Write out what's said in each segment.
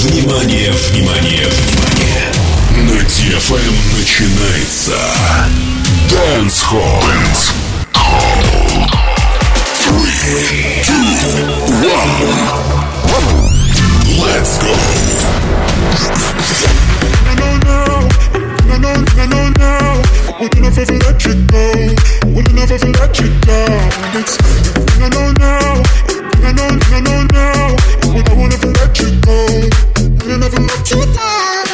Внимание, внимание, внимание! На DFM начинается Dance Hall. Dance Hall. Three, two, one. Let's go. No, no, no, no, no, no, no. Would never let you go. Would never let you go. It's no, no, no. I know, I know. now I will never let you go. I never let you down.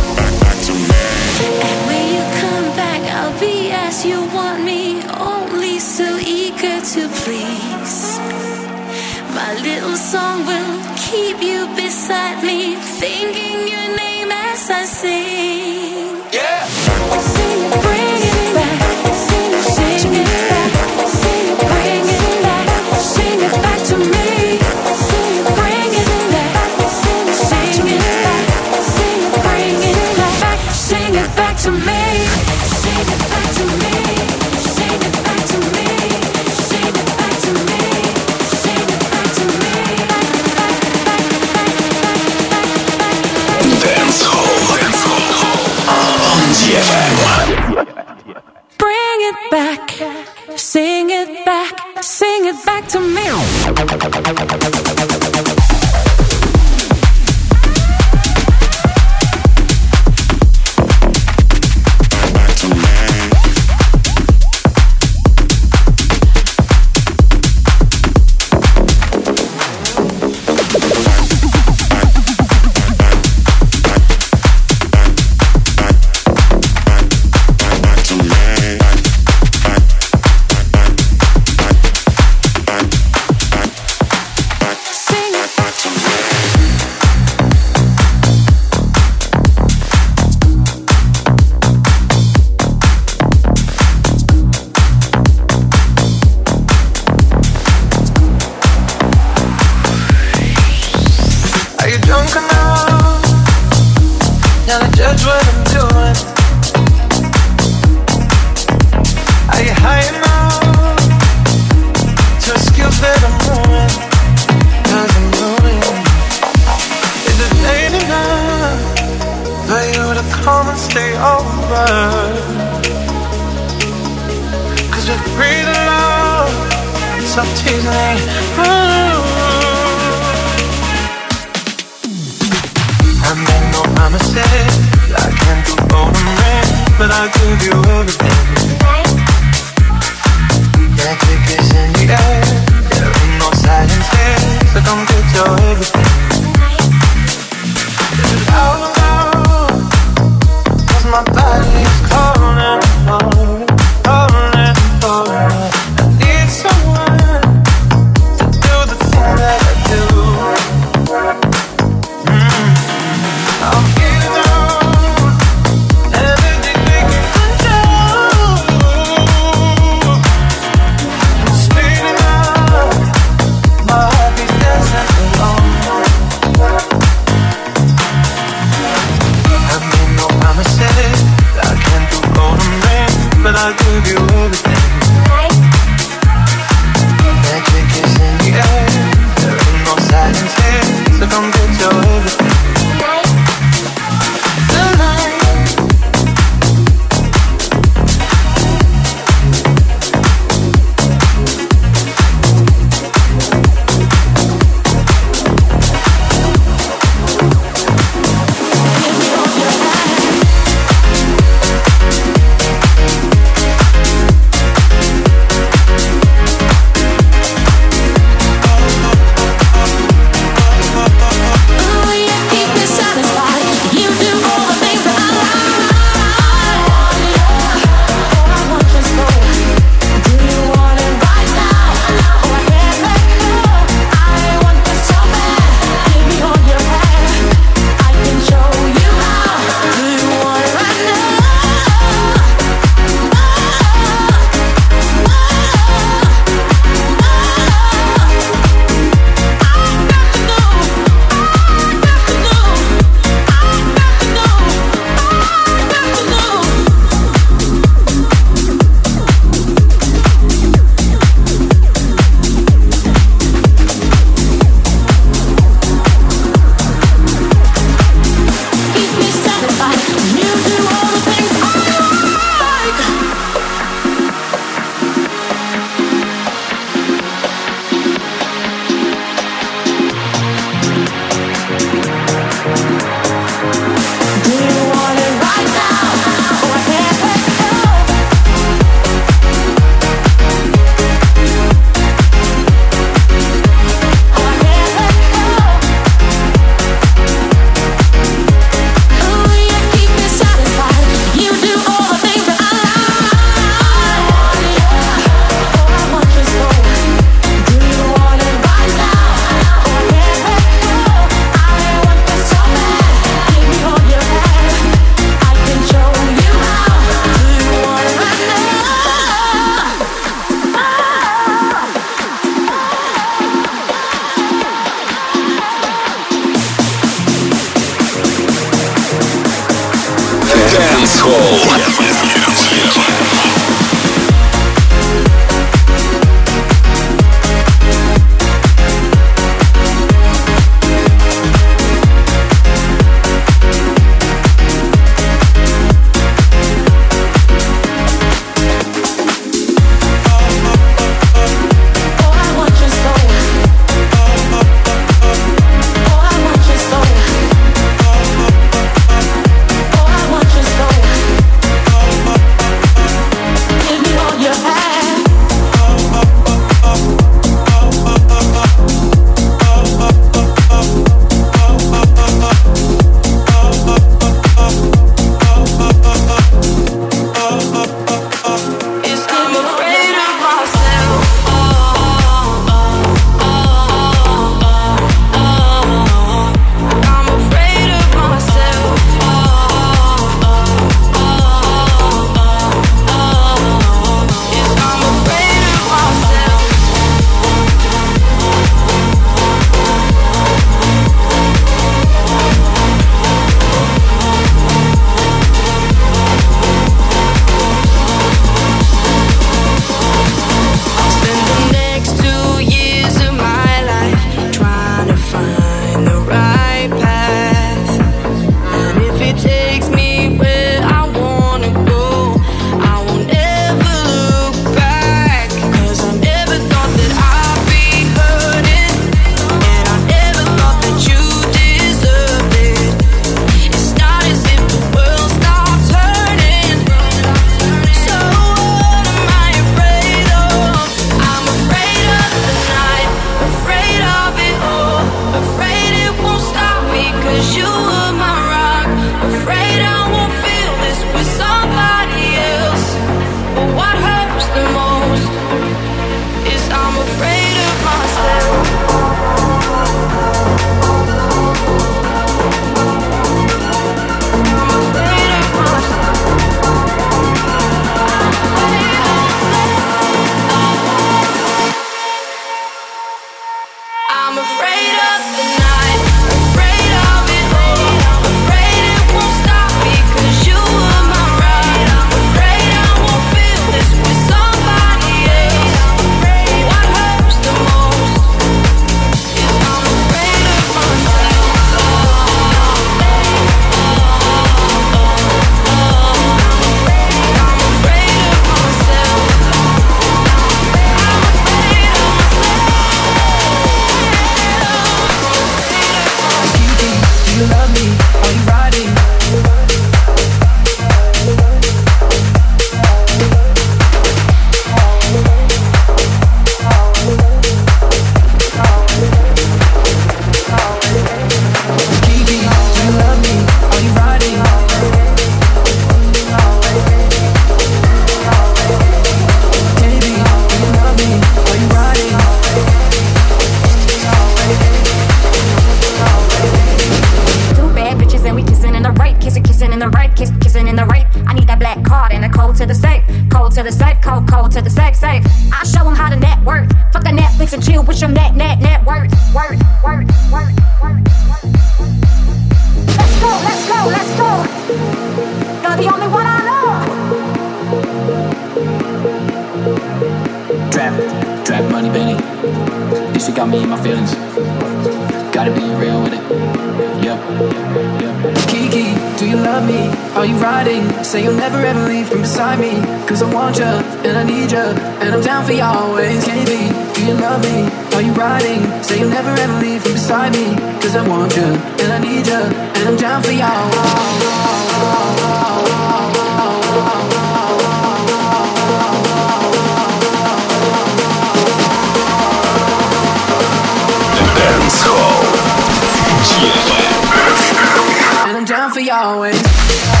always.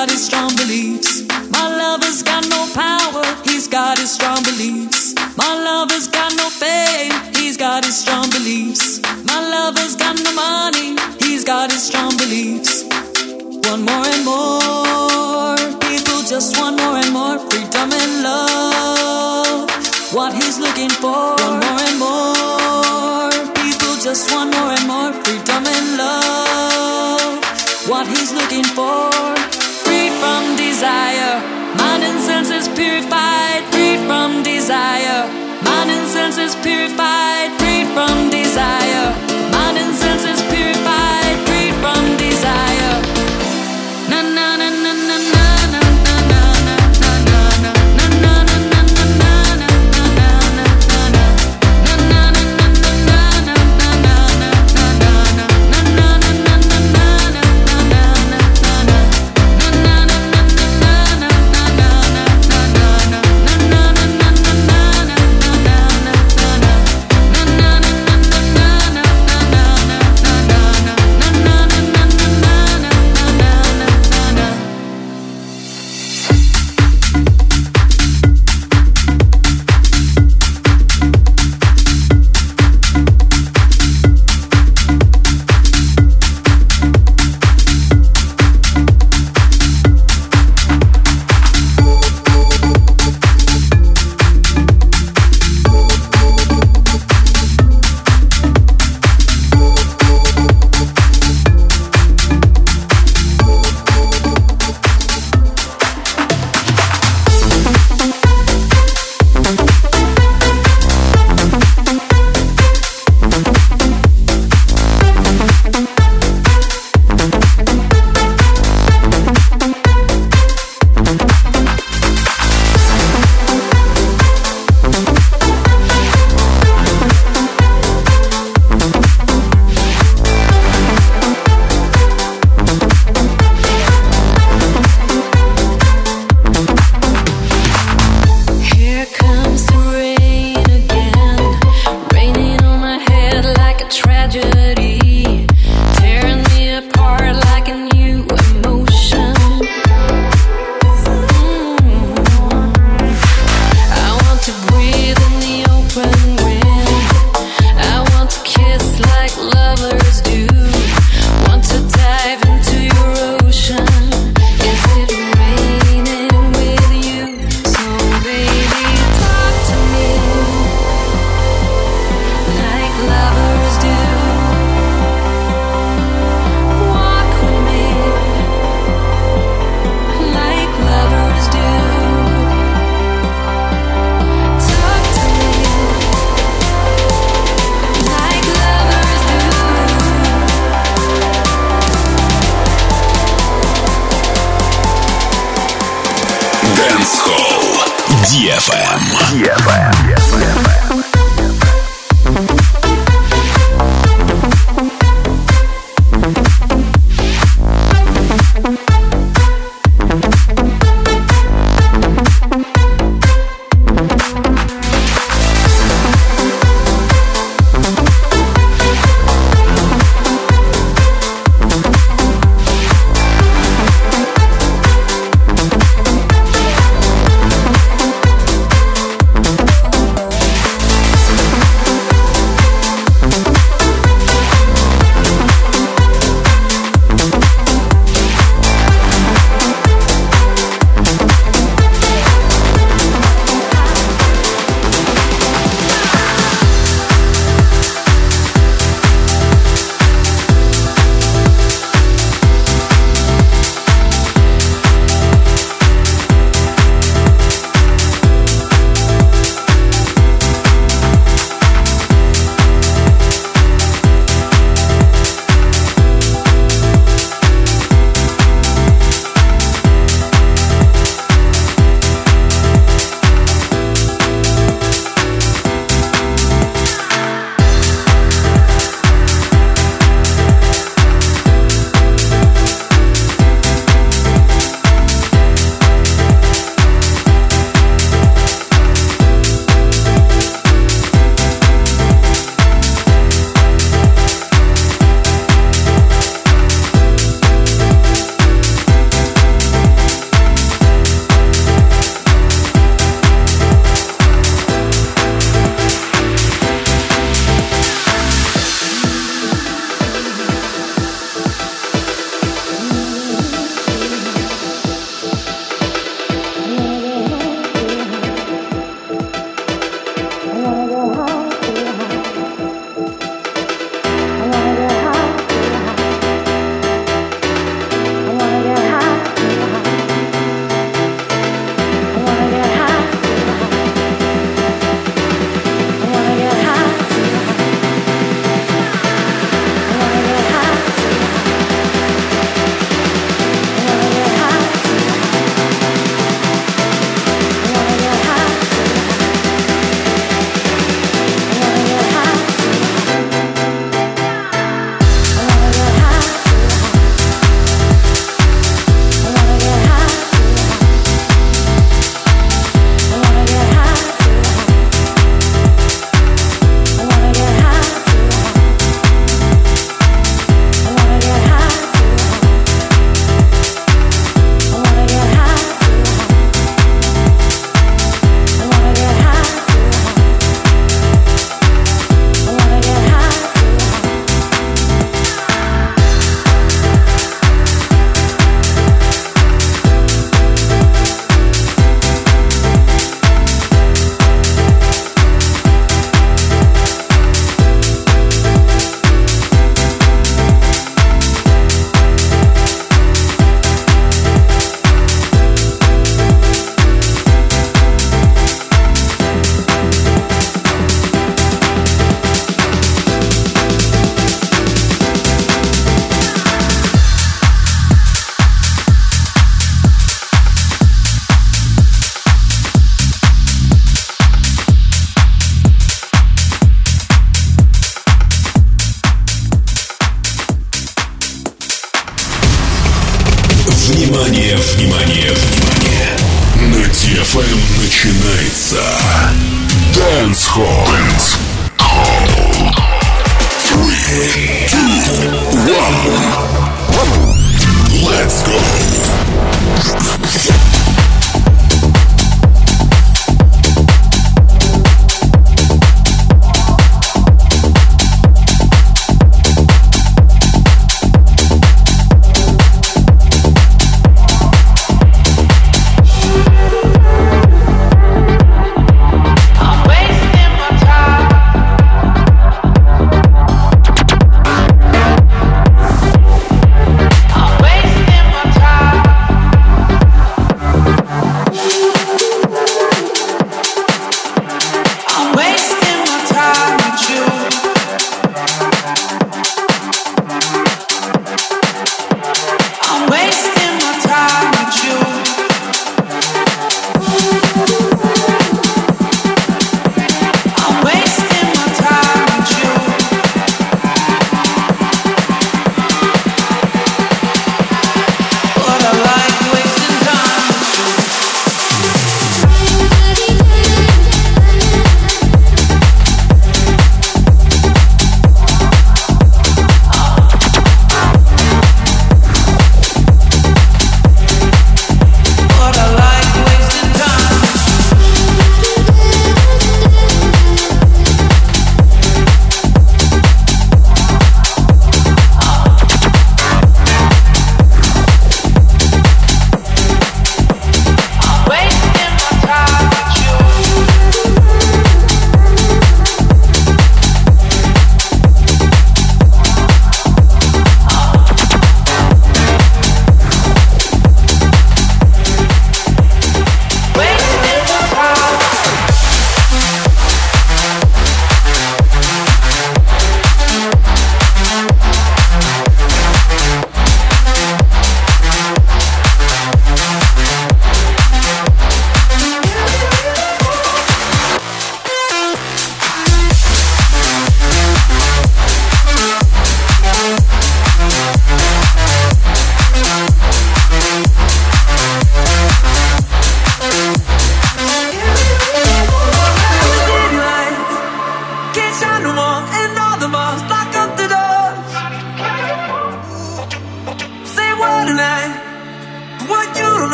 got his strong beliefs. My lover's got no power, he's got his strong beliefs. My lover's got no faith, he's got his strong beliefs. My lover's got no money, he's got his strong beliefs. One more and more, people just want more and more freedom and love. What he's looking for, one more and more, people just want more and more freedom and love. What he's looking for desire, mind and senses purified, free from desire, mind and senses purified, free from desire, mind and senses purified, free from desire. Na na na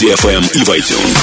DFM и в iTunes.